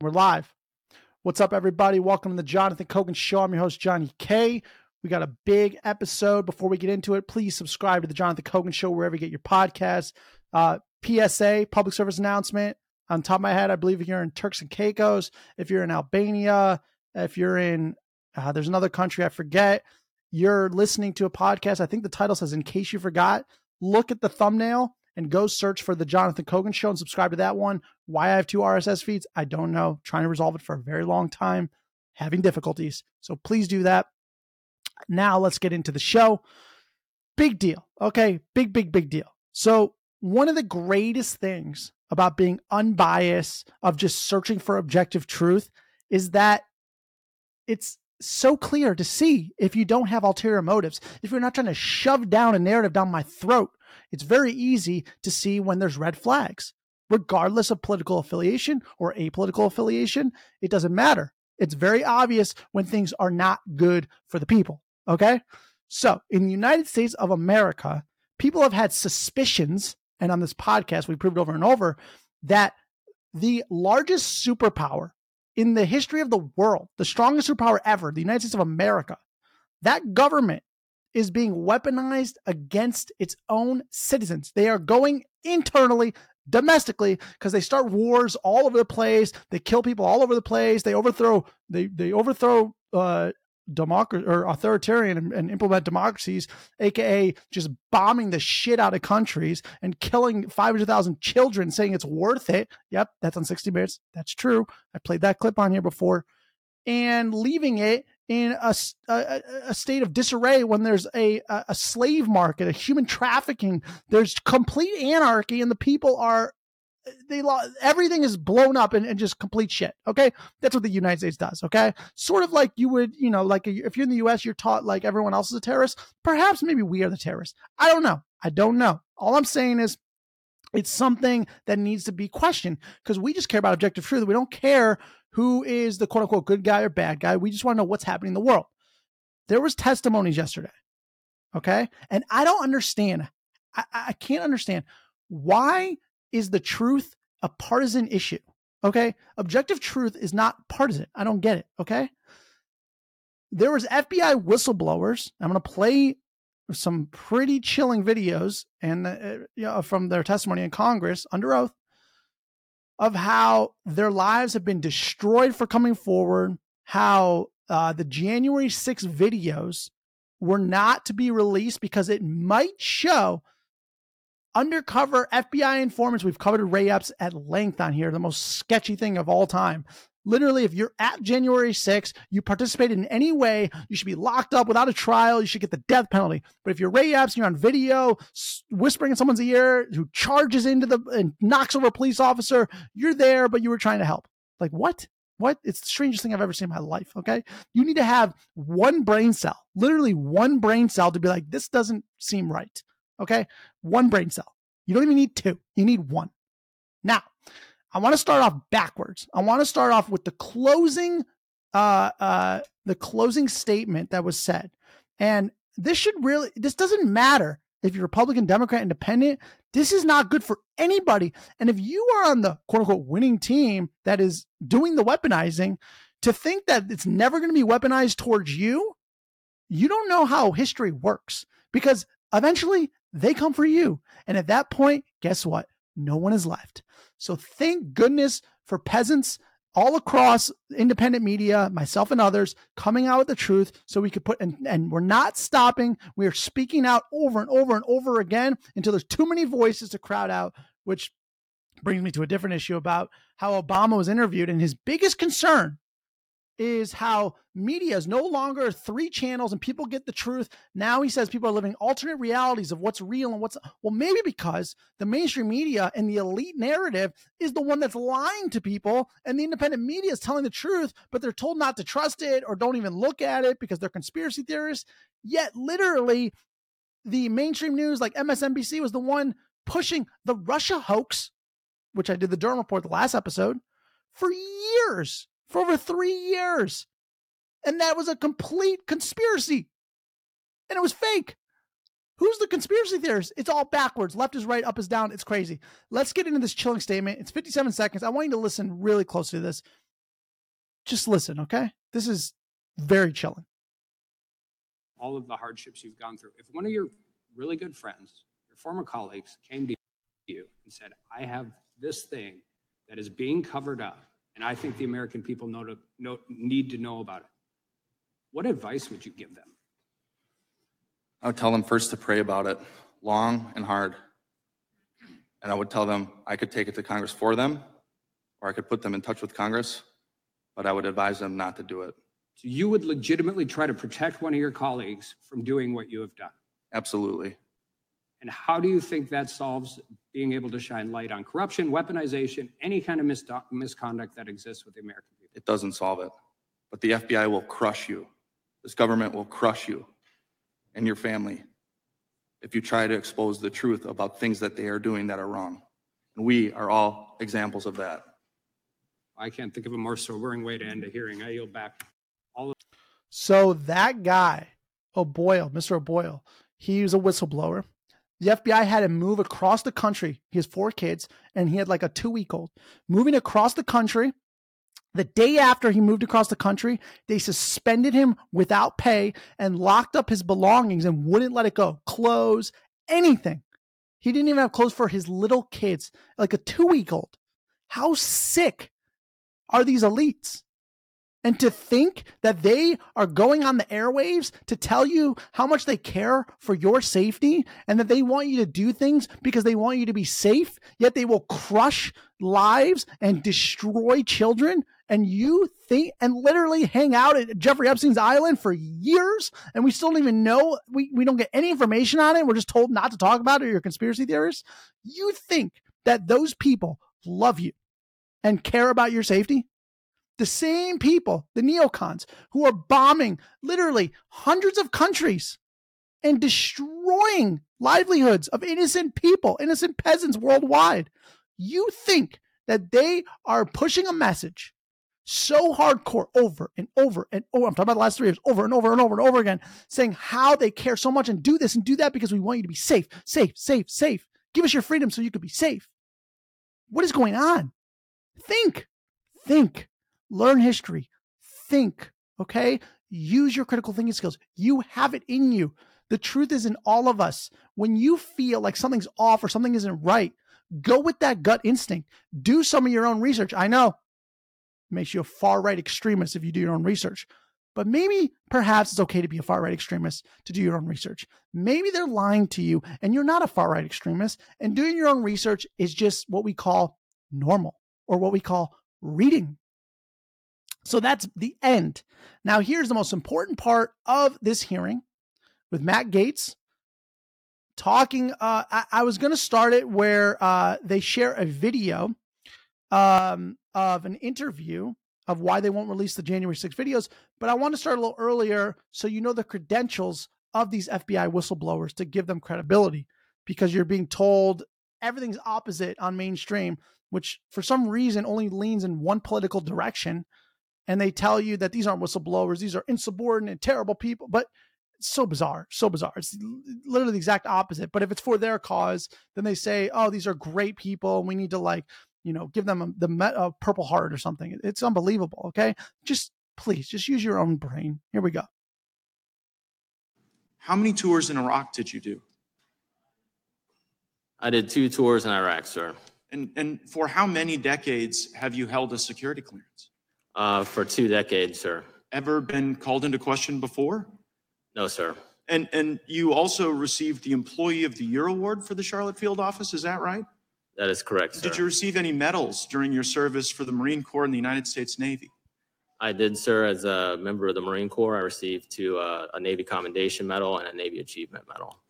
We're live. What's up, everybody? Welcome to the Jonathan Kogan Show. I'm your host, Johnny K. We got a big episode. Before we get into it, please subscribe to the Jonathan Kogan Show wherever you get your podcasts. Uh, PSA, public service announcement. On top of my head, I believe if you're in Turks and Caicos, if you're in Albania, if you're in, uh, there's another country I forget, you're listening to a podcast. I think the title says, In Case You Forgot, look at the thumbnail and go search for the Jonathan Kogan Show and subscribe to that one. Why I have two RSS feeds, I don't know. Trying to resolve it for a very long time, having difficulties. So please do that. Now let's get into the show. Big deal. Okay. Big, big, big deal. So, one of the greatest things about being unbiased, of just searching for objective truth, is that it's so clear to see if you don't have ulterior motives. If you're not trying to shove down a narrative down my throat, it's very easy to see when there's red flags. Regardless of political affiliation or apolitical affiliation, it doesn't matter. It's very obvious when things are not good for the people. Okay. So in the United States of America, people have had suspicions, and on this podcast, we proved over and over that the largest superpower in the history of the world, the strongest superpower ever, the United States of America, that government is being weaponized against its own citizens. They are going internally, domestically, because they start wars all over the place. They kill people all over the place. They overthrow they they overthrow uh democracy or authoritarian and, and, implement democracies, aka just bombing the shit out of countries and killing 500,000 children, saying it's worth it. Yep, that's on 60 Minutes. That's true. I played that clip on here before. And leaving it in a, a, a, state of disarray when there's a, a slave market, a human trafficking. There's complete anarchy, and the people are they everything is blown up and, and, just complete shit. Okay, that's what the United States does. Okay, sort of like you would, you know, like if you're in the U.S., you're taught like everyone else is a terrorist. Perhaps maybe we are the terrorists. I don't know. I don't know. All I'm saying is it's something that needs to be questioned because we just care about objective truth. We don't care who is the quote unquote good guy or bad guy. We just want to know what's happening in the world. There was testimonies yesterday. Okay. And I don't understand. I, I can't understand why is the truth a partisan issue? Okay. Objective truth is not partisan. I don't get it. Okay. There was FBI whistleblowers. I'm going to play some pretty chilling videos and uh, you know, from their testimony in Congress under oath of how their lives have been destroyed for coming forward, how uh, the January 6 videos were not to be released because it might show undercover FBI informants. We've covered Ray Epps at length on here, the most sketchy thing of all time. Literally, if you're at January 6th, you participated in any way, you should be locked up without a trial. You should get the death penalty. But if you're Ray Epps, you're on video whispering in someone's ear who charges into the and knocks over a police officer, you're there, but you were trying to help. Like, what? What? It's the strangest thing I've ever seen in my life. Okay. You need to have one brain cell, literally one brain cell to be like, this doesn't seem right. Okay. One brain cell. You don't even need two, you need one. Now, I want to start off backwards. I want to start off with the closing uh uh the closing statement that was said. And this should really this doesn't matter if you're Republican, Democrat, Independent. This is not good for anybody. And if you are on the quote unquote winning team that is doing the weaponizing, to think that it's never going to be weaponized towards you, you don't know how history works because eventually they come for you. And at that point, guess what? No one is left. So thank goodness for peasants all across independent media, myself and others, coming out with the truth so we could put, and, and we're not stopping. We are speaking out over and over and over again until there's too many voices to crowd out, which brings me to a different issue about how Obama was interviewed. And his biggest concern is how media is no longer three channels and people get the truth. Now he says people are living alternate realities of what's real and what's well, maybe because the mainstream media and the elite narrative is the one that's lying to people, and the independent media is telling the truth, but they're told not to trust it or don't even look at it because they're conspiracy theorists. Yet, literally, the mainstream news like MSNBC was the one pushing the Russia hoax, which I did the Durham report the last episode, for years for over three years. And that was a complete conspiracy. And it was fake. Who's the conspiracy theorist? It's all backwards. Left is right, up is down. It's crazy. Let's get into this chilling statement. It's 57 seconds. I want you to listen really close to this. just listen, okay? This is very chilling. All of the hardships you've gone through. If one of your really good friends, your former colleagues, came to you and said, I have this thing that is being covered up, and I think the American people know to, know, need to know about it, what advice would you give them? I would tell them first to pray about it long and hard. And I would tell them I could take it to Congress for them, or I could put them in touch with Congress, but I would advise them not to do it. So you would legitimately try to protect one of your colleagues from doing what you have done? Absolutely. And how do you think that solves being able to shine light on corruption, weaponization, any kind of misconduct that exists with the American people? It doesn't solve it. But the FBI will crush you. This government will crush you and your family if you try to expose the truth about things that they are doing that are wrong. And we are all examples of that. I can't think of a more sobering way to end a hearing. I yield back. All of- so that guy, oh, O'Boyle, Mr. O'Boyle, he was a whistleblower. The FBI had him move across the country. He has four kids, and he had like a two week old. Moving across the country. The day after he moved across the country, they suspended him without pay and locked up his belongings and wouldn't let it go. Clothes, anything. He didn't even have clothes for his little kids, like a two week old. How sick are these elites? And to think that they are going on the airwaves to tell you how much they care for your safety and that they want you to do things because they want you to be safe, yet they will crush lives and destroy children. And you think and literally hang out at Jeffrey Epstein's island for years, and we still don't even know, we, we don't get any information on it. We're just told not to talk about it. You're conspiracy theorists. You think that those people love you and care about your safety? The same people, the neocons, who are bombing literally hundreds of countries and destroying livelihoods of innocent people, innocent peasants worldwide. You think that they are pushing a message so hardcore over and over and over. I'm talking about the last three years, over and over and over and over again, saying how they care so much and do this and do that because we want you to be safe, safe, safe, safe. Give us your freedom so you could be safe. What is going on? Think, think learn history, think, okay? Use your critical thinking skills. You have it in you. The truth is in all of us. When you feel like something's off or something isn't right, go with that gut instinct. Do some of your own research. I know it makes you a far right extremist if you do your own research, but maybe perhaps it's okay to be a far right extremist to do your own research. Maybe they're lying to you and you're not a far right extremist, and doing your own research is just what we call normal or what we call reading so that's the end. Now, here's the most important part of this hearing with Matt Gaetz talking. Uh, I, I was going to start it where uh, they share a video um, of an interview of why they won't release the January 6 videos, but I want to start a little earlier so you know the credentials of these FBI whistleblowers to give them credibility because you're being told everything's opposite on mainstream, which for some reason only leans in one political direction and they tell you that these aren't whistleblowers, these are insubordinate, terrible people. But it's so bizarre, so bizarre. It's literally the exact opposite. But if it's for their cause, then they say, oh, these are great people. And we need to like, you know, give them a, the a Purple Heart or something. It's unbelievable. Okay. Just please, just use your own brain. Here we go. How many tours in Iraq did you do? I did two tours in Iraq, sir. And, and for how many decades have you held a security clearance? Uh, for two decades, sir. Ever been called into question before? No, sir. And, and you also received the Employee of the Year award for the Charlotte Field office, is that right? That is correct, sir. Did you receive any medals during your service for the Marine Corps and the United States Navy? I did, sir. As a member of the Marine Corps, I received two, uh, a Navy Commendation Medal and a Navy Achievement Medal.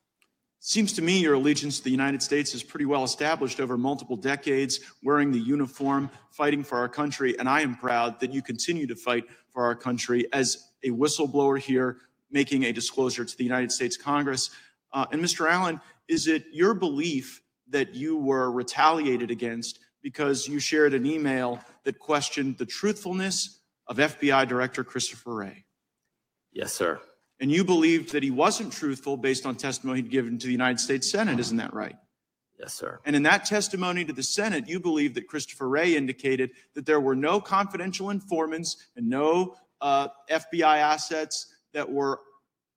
Seems to me your allegiance to the United States is pretty well established over multiple decades, wearing the uniform, fighting for our country. And I am proud that you continue to fight for our country as a whistleblower here, making a disclosure to the United States Congress. Uh, and Mr. Allen, is it your belief that you were retaliated against because you shared an email that questioned the truthfulness of FBI Director Christopher Wray? Yes, sir. And you believed that he wasn't truthful based on testimony he'd given to the United States Senate, isn't that right? Yes, sir. And in that testimony to the Senate, you believe that Christopher Wray indicated that there were no confidential informants and no uh, FBI assets that were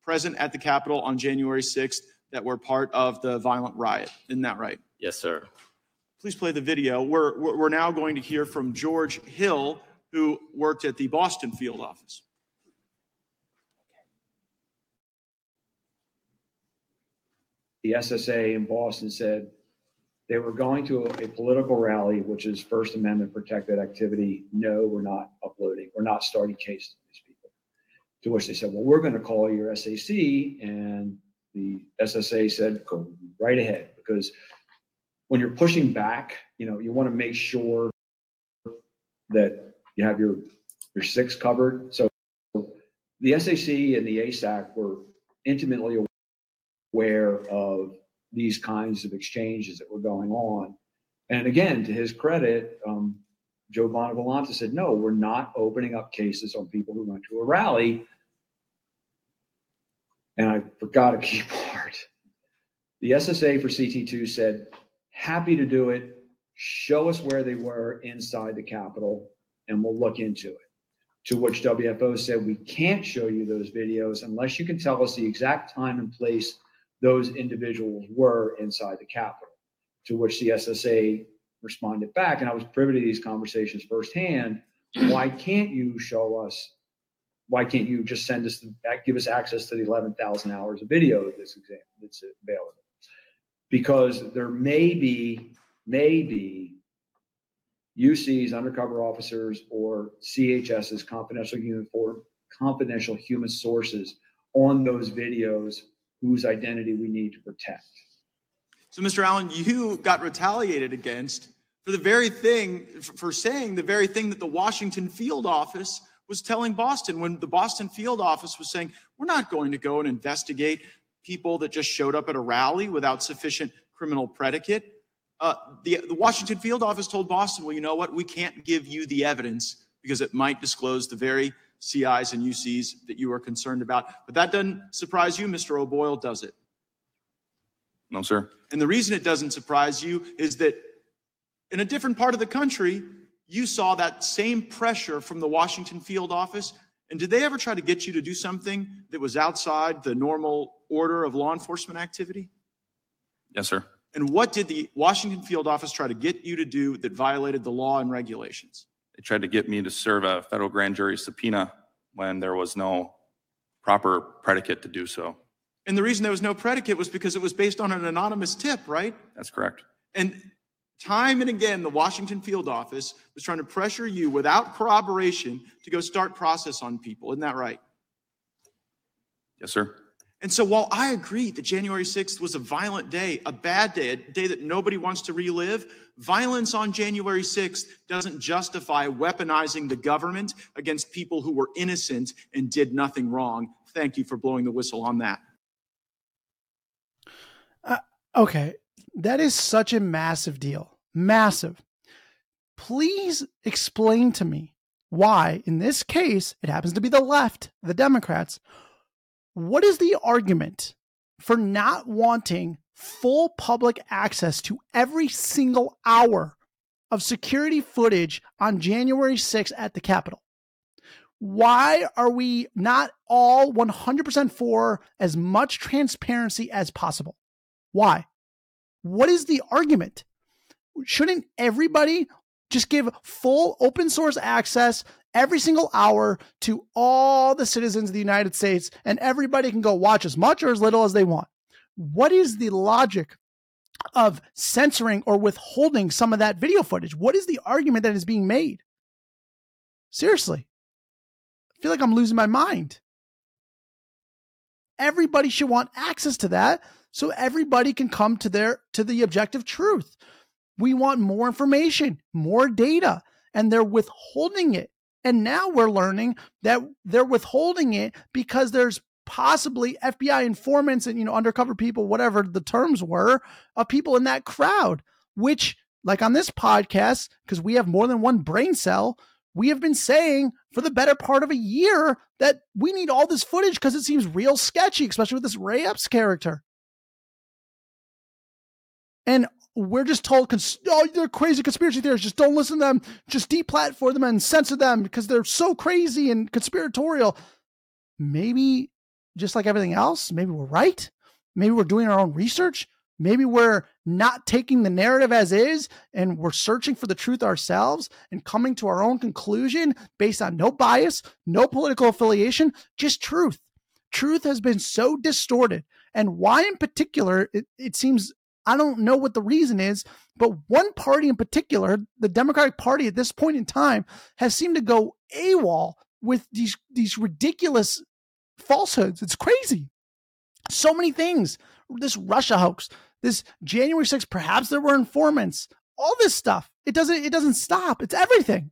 present at the Capitol on January 6th that were part of the violent riot. Isn't that right? Yes, sir. Please play the video. We're, we're we're now going to hear from George Hill, who worked at the Boston field office. The SSA in Boston said they were going to a, political rally, which is First Amendment protected activity. No, we're not uploading. We're not starting cases with these people. To which they said, well, we're going to call your SAC. And the SSA said, go right ahead. Because when you're pushing back, you know, you want to make sure that you have your, your six covered. So the SAC and the ASAC were intimately aware of these kinds of exchanges that were going on. And again, to his credit, um, Joe Bonavolonta said, no, we're not opening up cases on people who went to a rally. And I forgot a key part. The SSA for CT2 said, happy to do it. Show us where they were inside the Capitol and we'll look into it. To which WFO said, we can't show you those videos unless you can tell us the exact time and place those individuals were inside the Capitol. To which the SSA responded back, and I was privy to these conversations firsthand. Why can't you show us? Why can't you just send us, the, give us access to the 11,000 hours of video that's, available? Because there may be, may be UC's undercover officers or CHS's confidential human for confidential human sources on those videos whose identity we need to protect. So, Mr. Allen, you got retaliated against for the very thing, for saying the very thing that the Washington field office was telling Boston when the Boston field office was saying, we're not going to go and investigate people that just showed up at a rally without sufficient criminal predicate. Uh, the, the Washington field office told Boston, well, you know what? We can't give you the evidence because it might disclose the very CIs and UCs that you are concerned about. But that doesn't surprise you, Mr. O'Boyle, does it? No, sir. And the reason it doesn't surprise you is that in a different part of the country, you saw that same pressure from the Washington field office. And did they ever try to get you to do something that was outside the normal order of law enforcement activity? Yes, sir. And what did the Washington field office try to get you to do that violated the law and regulations? They tried to get me to serve a federal grand jury subpoena when there was no proper predicate to do so. And the reason there was no predicate was because it was based on an anonymous tip, right? That's correct. And time and again, the Washington field office was trying to pressure you without corroboration to go start process on people. Isn't that right? Yes, sir. And so while I agree that January 6th was a violent day, a bad day, a day that nobody wants to relive, violence on January 6th doesn't justify weaponizing the government against people who were innocent and did nothing wrong. Thank you for blowing the whistle on that. Uh, okay. That is such a massive deal. Massive. Please explain to me why, in this case, it happens to be the left, the Democrats. What is the argument for not wanting full public access to every single hour of security footage on January 6th at the Capitol? Why are we not all 100% for as much transparency as possible? Why? What is the argument? Shouldn't everybody just give full open source access every single hour to all the citizens of the United States and everybody can go watch as much or as little as they want? What is the logic of censoring or withholding some of that video footage? What is the argument that is being made? Seriously. I feel like I'm losing my mind. Everybody should want access to that so everybody can come to their to the objective truth. We want more information, more data, and they're withholding it. And now we're learning that they're withholding it because there's possibly FBI informants and you know undercover people, whatever the terms were, of people in that crowd. Which, like on this podcast, because we have more than one brain cell, we have been saying for the better part of a year that we need all this footage because it seems real sketchy, especially with this Ray Epps character. And we're just told, oh, they're crazy conspiracy theorists. Just don't listen to them. Just deplatform them and censor them because they're so crazy and conspiratorial. Maybe just like everything else, maybe we're right. Maybe we're doing our own research. Maybe we're not taking the narrative as is and we're searching for the truth ourselves and coming to our own conclusion based on no bias, no political affiliation, just truth. Truth has been so distorted. And why, in particular, it, it seems I don't know what the reason is, but one party in particular, the Democratic Party at this point in time, has seemed to go AWOL with these these ridiculous falsehoods. It's crazy. So many things. This Russia hoax, this January 6th, perhaps there were informants, all this stuff. It doesn't it doesn't stop. It's everything.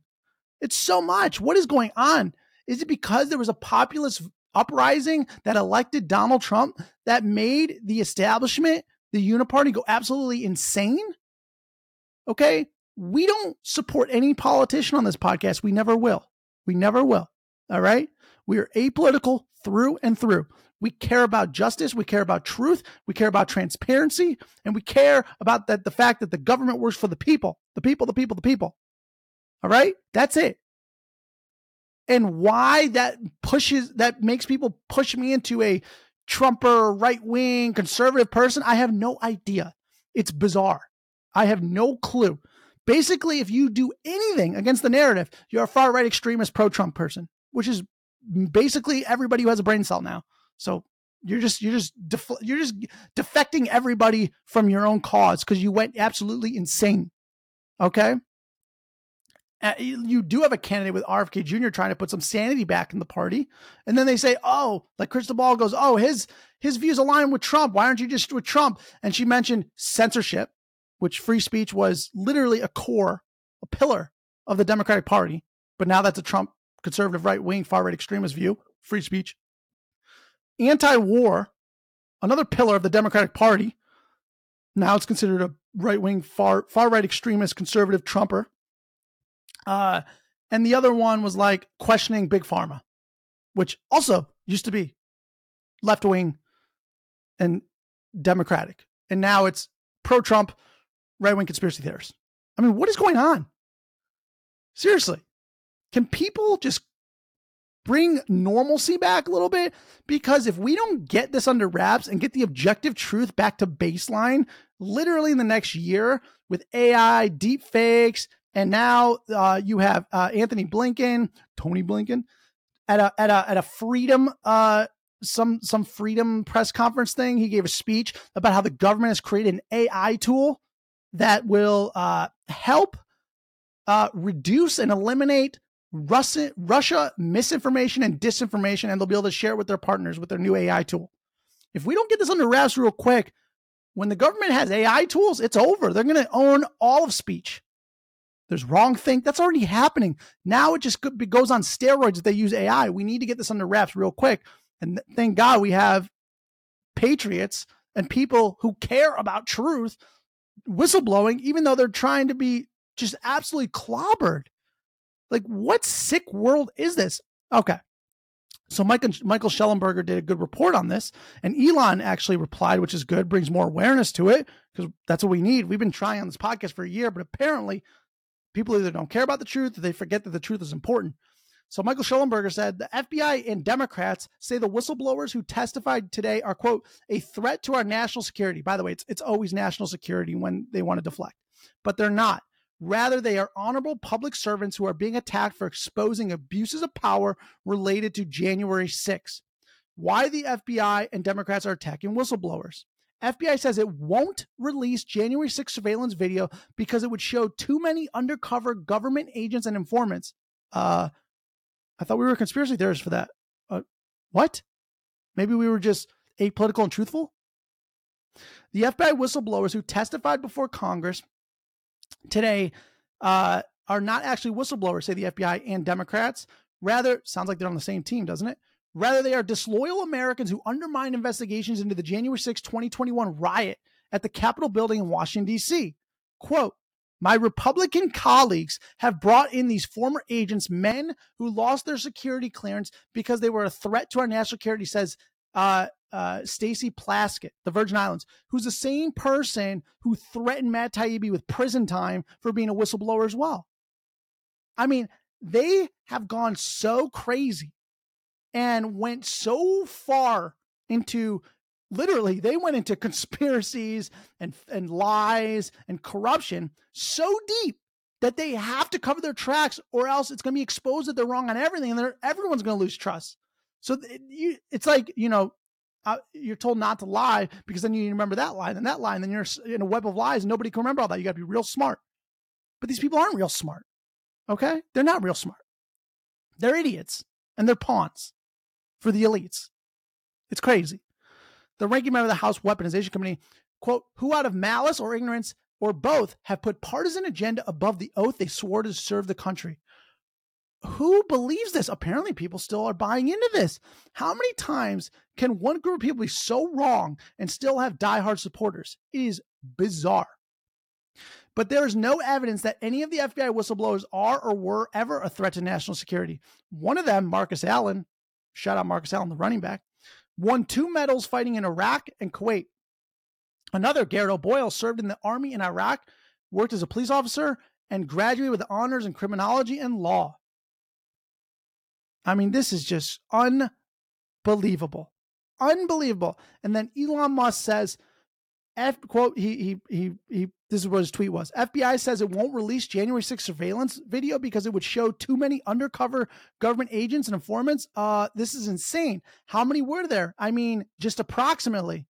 It's so much. What is going on? Is it because there was a populist uprising that elected Donald Trump that made the establishment, the uniparty, go absolutely insane? Okay. We don't support any politician on this podcast. We never will. We never will. All right. We are apolitical through and through. We care about justice. We care about truth. We care about transparency. And we care about that the fact that the government works for the people, the people, the people, the people. All right. That's it. And why that pushes, that makes people push me into a Trumper, right wing, conservative person, I have no idea. It's bizarre. I have no clue. Basically, if you do anything against the narrative, you're a far right extremist pro Trump person, which is basically everybody who has a brain cell now. So you're just you're just def- you're just defecting everybody from your own cause because you went absolutely insane. Okay. Uh, you do have a candidate with RFK Jr. trying to put some sanity back in the party, and then they say, "Oh, like Krystal Ball goes, oh, his his views align with Trump. Why aren't you just with Trump?" And she mentioned censorship, which free speech was literally a core, a pillar of the Democratic Party, but now that's a Trump conservative right wing far right extremist view, free speech. Anti war, another pillar of the Democratic Party. Now it's considered a right wing, far far right extremist conservative Trumper. Uh, and the other one was like questioning big pharma, which also used to be left wing and democratic. And now it's pro Trump, right wing conspiracy theorists. I mean, what is going on? Seriously. Can people just bring normalcy back a little bit? Because if we don't get this under wraps and get the objective truth back to baseline, literally in the next year with AI, deep fakes, and now uh, you have uh, Antony Blinken, Tony Blinken, at a at a at a freedom uh, some some freedom press conference thing. He gave a speech about how the government has created an AI tool that will uh, help uh, reduce and eliminate Russia, Russia misinformation and disinformation, and they'll be able to share it with their partners with their new AI tool. If we don't get this under wraps real quick, when the government has AI tools, it's over. They're going to own all of speech. There's wrong think that's already happening. Now it just goes on steroids if they use AI. We need to get this under wraps real quick. And thank God we have patriots and people who care about truth whistleblowing, even though they're trying to be just absolutely clobbered. Like, what sick world is this? Okay. So Michael Michael Shellenberger did a good report on this, and Elon actually replied, which is good, brings more awareness to it because that's what we need. We've been trying on this podcast for a year, but apparently people either don't care about the truth or they forget that the truth is important. So Michael Shellenberger said the FBI and Democrats say the whistleblowers who testified today are quote a threat to our national security. By the way, it's it's always national security when they want to deflect, but they're not. Rather, they are honorable public servants who are being attacked for exposing abuses of power related to January 6th. Why the FBI and Democrats are attacking whistleblowers. FBI says it won't release January 6 surveillance video because it would show too many undercover government agents and informants. Uh, I thought we were conspiracy theorists for that. Uh, what? Maybe we were just apolitical and truthful? The FBI whistleblowers who testified before Congress today uh, are not actually whistleblowers, say the FBI and Democrats. Rather, sounds like they're on the same team, doesn't it? Rather, they are disloyal Americans who undermine investigations into the January 6, 2021 riot at the Capitol building in Washington, D.C. Quote, my Republican colleagues have brought in these former agents, men who lost their security clearance because they were a threat to our national security, says uh, uh, Stacey Plaskett, the Virgin Islands, who's the same person who threatened Matt Taibbi with prison time for being a whistleblower as well. I mean, they have gone so crazy and went so far into literally they went into conspiracies and and lies and corruption so deep that they have to cover their tracks or else it's going to be exposed that they're wrong on everything and everyone's going to lose trust. So it, you, it's like you know uh, you're told not to lie because then you remember that line and that line then you're in a web of lies and nobody can remember all that. You got to be real smart. But these people aren't real smart okay? They're not real smart. They're idiots and they're pawns for the elites it's crazy the ranking member of the House Weaponization Committee, quote, who out of malice or ignorance or both have put partisan agenda above the oath they swore to serve the country. Who believes this? Apparently, people still are buying into this. How many times can one group of people be so wrong and still have diehard supporters? It is bizarre. But there is no evidence that any of the FBI whistleblowers are or were ever a threat to national security. One of them, Marcus Allen, shout out Marcus Allen, the running back, won two medals fighting in Iraq and Kuwait. Another, Garrett O'Boyle, served in the army in Iraq, worked as a police officer, and graduated with honors in criminology and law. I mean, this is just unbelievable. Unbelievable. And then Elon Musk says, F quote, he he he he this is what his tweet was. FBI says it won't release January 6th surveillance video because it would show too many undercover government agents and informants. Uh, this is insane. How many were there? I mean, just approximately.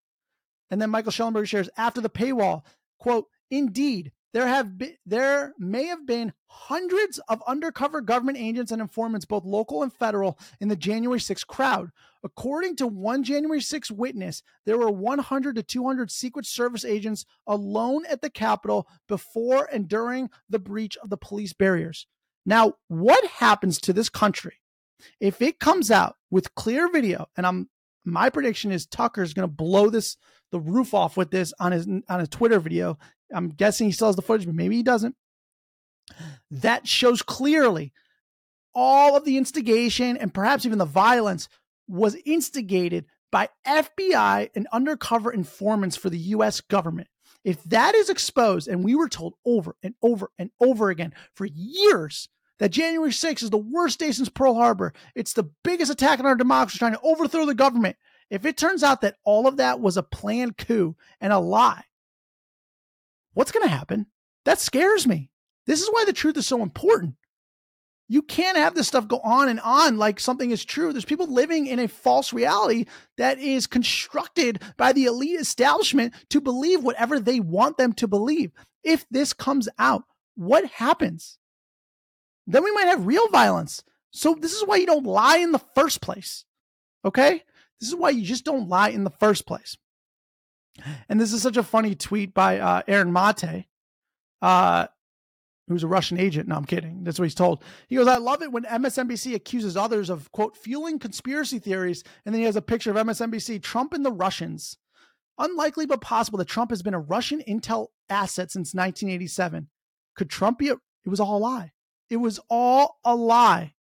And then Michael Shellenberger shares after the paywall, quote, indeed, there have been there may have been hundreds of undercover government agents and informants, both local and federal, in the January 6th crowd. According to one January 6th witness, there were 100 to 200 Secret Service agents alone at the Capitol before and during the breach of the police barriers. Now, what happens to this country if it comes out with clear video? And I'm my prediction is Tucker is going to blow this the roof off with this on his on a Twitter video I'm guessing he still has the footage, but maybe he doesn't. That shows clearly all of the instigation and perhaps even the violence was instigated by FBI and undercover informants for the US government. If that is exposed, and we were told over and over and over again for years that January 6th is the worst day since Pearl Harbor, it's the biggest attack on our democracy, trying to overthrow the government. If it turns out that all of that was a planned coup and a lie, what's going to happen? That scares me. This is why the truth is so important. You can't have this stuff go on and on like something is true. There's people living in a false reality that is constructed by the elite establishment to believe whatever they want them to believe. If this comes out, what happens? Then we might have real violence. So, this is why you don't lie in the first place. Okay? This is why you just don't lie in the first place. And this is such a funny tweet by uh, Aaron Mate, uh, who's a Russian agent. No, I'm kidding. That's what he's told. He goes, I love it when MSNBC accuses others of, quote, fueling conspiracy theories. And then he has a picture of MSNBC, Trump and the Russians. Unlikely but possible that Trump has been a Russian intel asset since 1987. Could Trump be a, it was all a lie. It was all a lie.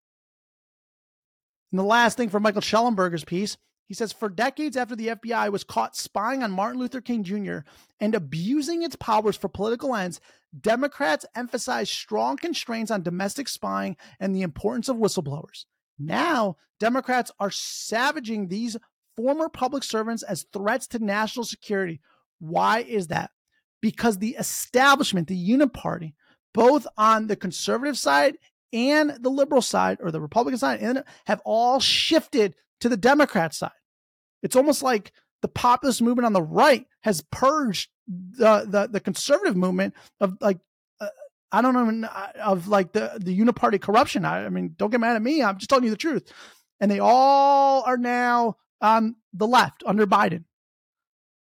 And the last thing for Michael Shellenberger's piece he says, for decades after the FBI was caught spying on Martin Luther King Jr. and abusing its powers for political ends, Democrats emphasized strong constraints on domestic spying and the importance of whistleblowers. Now, Democrats are savaging these former public servants as threats to national security. Why is that? Because the establishment, the uniparty, both on the conservative side and the liberal side or the Republican side, have all shifted to the Democrat side. It's almost like the populist movement on the right has purged the the, the conservative movement of like uh, I don't know uh, of like the the uniparty corruption. I, I, mean, don't get mad at me. I'm just telling you the truth. And they all are now on the left under Biden.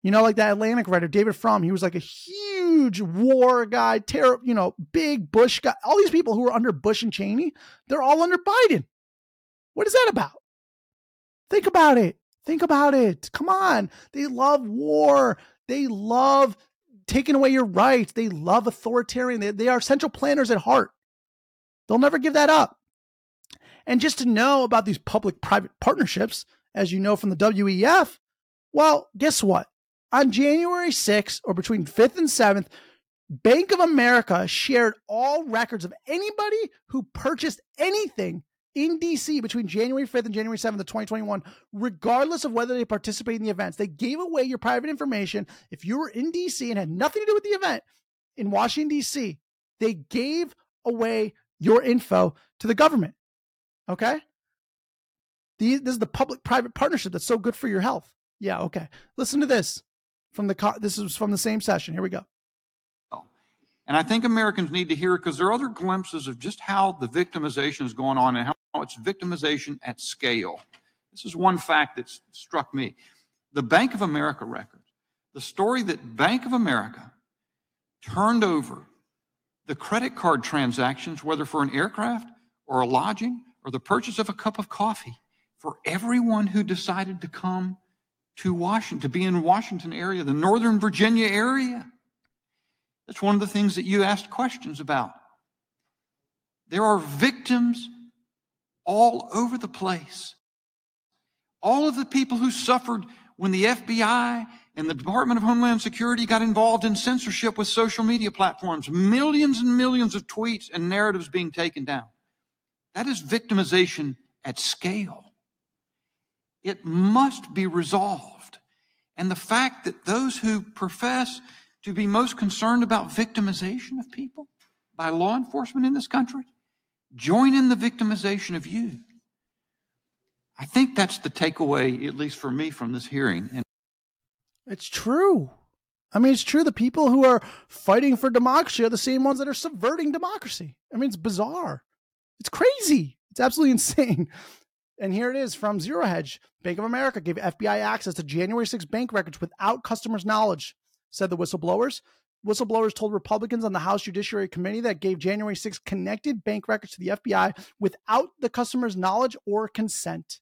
You know, like that Atlantic writer David Frum. He was like a huge war guy, terror. You know, big Bush guy. All these people who were under Bush and Cheney, they're all under Biden. What is that about? Think about it. Think about it. Come on. They love war. They love taking away your rights. They love authoritarian. They, they are central planners at heart. They'll never give that up. And just to know about these public private partnerships as you know from the WEF. Well, guess what? On January 6th, or between 5th and 7th, Bank of America shared all records of anybody who purchased anything in DC between January 5th and January 7th of 2021, regardless of whether they participated in the events. They gave away your private information. If you were in DC and had nothing to do with the event in Washington, DC, they gave away your info to the government. Okay? this is the public private partnership that's so good for your health. Yeah, okay. Listen to this from the this is from the same session. Here we go. Oh, and I think Americans need to hear it because there are other glimpses of just how the victimization is going on and how it's victimization at scale. This is one fact that struck me. The Bank of America record, the story that Bank of America turned over the credit card transactions, whether for an aircraft or a lodging or the purchase of a cup of coffee, for everyone who decided to come to Washington, to be in Washington area, the Northern Virginia area. That's one of the things that you asked questions about. There are victims all over the place. All of the people who suffered when the FBI and the Department of Homeland Security got involved in censorship with social media platforms, millions and millions of tweets and narratives being taken down. That is victimization at scale. It must be resolved. And the fact that those who profess to be most concerned about victimization of people by law enforcement in this country join in the victimization of you. I think that's the takeaway, at least for me, from this hearing. And it's true. I mean, it's true. The people who are fighting for democracy are the same ones that are subverting democracy. I mean, it's bizarre. It's crazy. It's absolutely insane. And here it is from Zero Hedge. Bank of America gave FBI access to January 6 bank records without customers' knowledge said the whistleblowers. Whistleblowers told Republicans on the House Judiciary Committee that gave January 6 connected bank records to the FBI without the customer's knowledge or consent.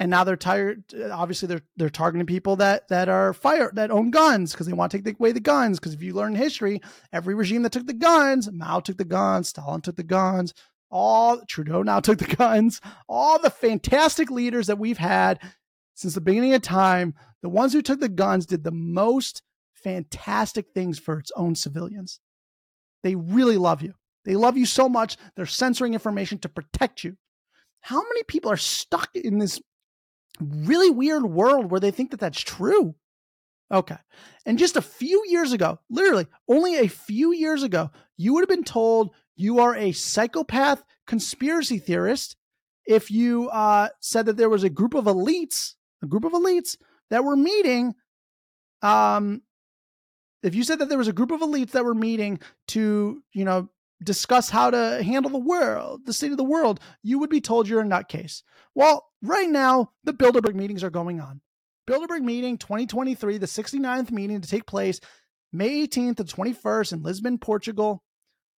And now they're tired. Obviously, they're they're targeting people that that are fire that own guns because they want to take away the guns. Because if you learn history, every regime that took the guns, Mao took the guns, Stalin took the guns, all Trudeau now took the guns. All the fantastic leaders that we've had since the beginning of time, the ones who took the guns did the most fantastic things for its own civilians. They really love you. They love you so much, they're censoring information to protect you. How many people are stuck in this really weird world where they think that that's true? Okay. And just a few years ago, literally only a few years ago, you would have been told you are a psychopath conspiracy theorist if you uh, said that there was a group of elites a group of elites that were meeting. Um, if you said that there was a group of elites that were meeting to, you know, discuss how to handle the world, the state of the world, you would be told you're a nutcase. Well, right now, the Bilderberg meetings are going on. Bilderberg meeting 2023, the 69th meeting to take place May 18th to 21st in Lisbon, Portugal.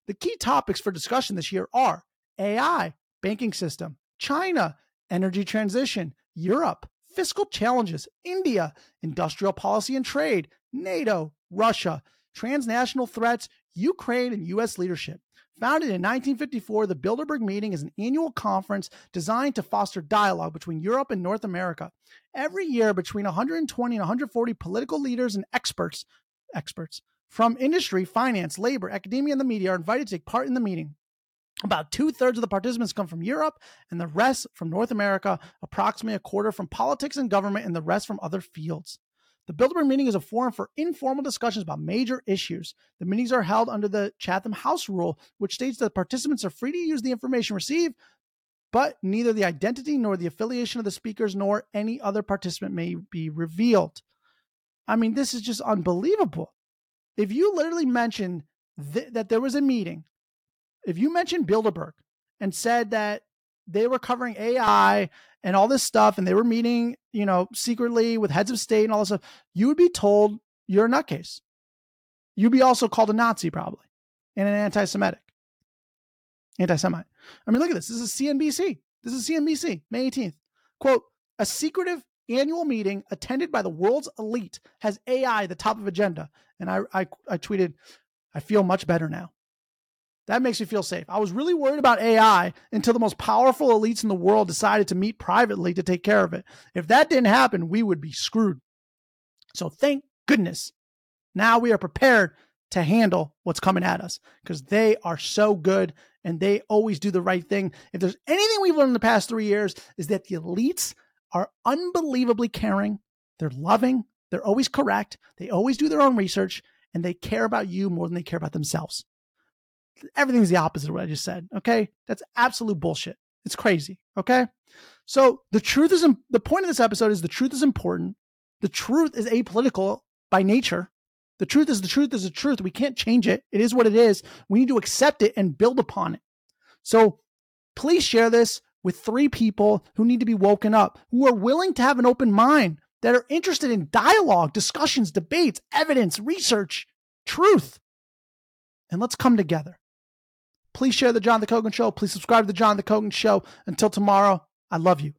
The key topics for discussion this year are AI, banking system, China, energy transition, Europe, fiscal challenges, India, industrial policy and trade, NATO, Russia, transnational threats, Ukraine, and U.S. leadership. Founded in 1954, the Bilderberg meeting is an annual conference designed to foster dialogue between Europe and North America. Every year, between 120 and 140 political leaders and experts, experts from industry, finance, labor, academia, and the media are invited to take part in the meeting. About two thirds of the participants come from Europe and the rest from North America, approximately a quarter from politics and government, and the rest from other fields. The Bilderberg meeting is a forum for informal discussions about major issues. The meetings are held under the Chatham House rule, which states that participants are free to use the information received, but neither the identity nor the affiliation of the speakers nor any other participant may be revealed. I mean, this is just unbelievable. If you literally mention th- that there was a meeting if you mentioned Bilderberg and said that they were covering AI and all this stuff, and they were meeting, you know, secretly with heads of state and all this stuff, you would be told you're a nutcase. You'd be also called a Nazi probably and an anti-Semitic, anti-Semite. I mean, look at this. This is CNBC. This is CNBC, May 18th. Quote: A secretive annual meeting attended by the world's elite has AI the top of agenda. And I, I, I tweeted, I feel much better now That makes me feel safe. I was really worried about AI until the most powerful elites in the world decided to meet privately to take care of it. If that didn't happen, we would be screwed. So thank goodness. Now we are prepared to handle what's coming at us because they are so good and they always do the right thing. If there's anything we've learned in the past three years, is that the elites are unbelievably caring. They're loving. They're always correct. They always do their own research and they care about you more than they care about themselves everything's the opposite of what I just said. Okay. That's absolute bullshit. It's crazy. Okay. So the truth is, the point of this episode is the truth is important. The truth is apolitical by nature. The truth is the truth is the truth. We can't change it. It is what it is. We need to accept it and build upon it. So please share this with three people who need to be woken up, who are willing to have an open mind, that are interested in dialogue, discussions, debates, evidence, research, truth. And let's come together. Please share the John the Kogan Show. Please subscribe to the John the Kogan Show. Until tomorrow, I love you.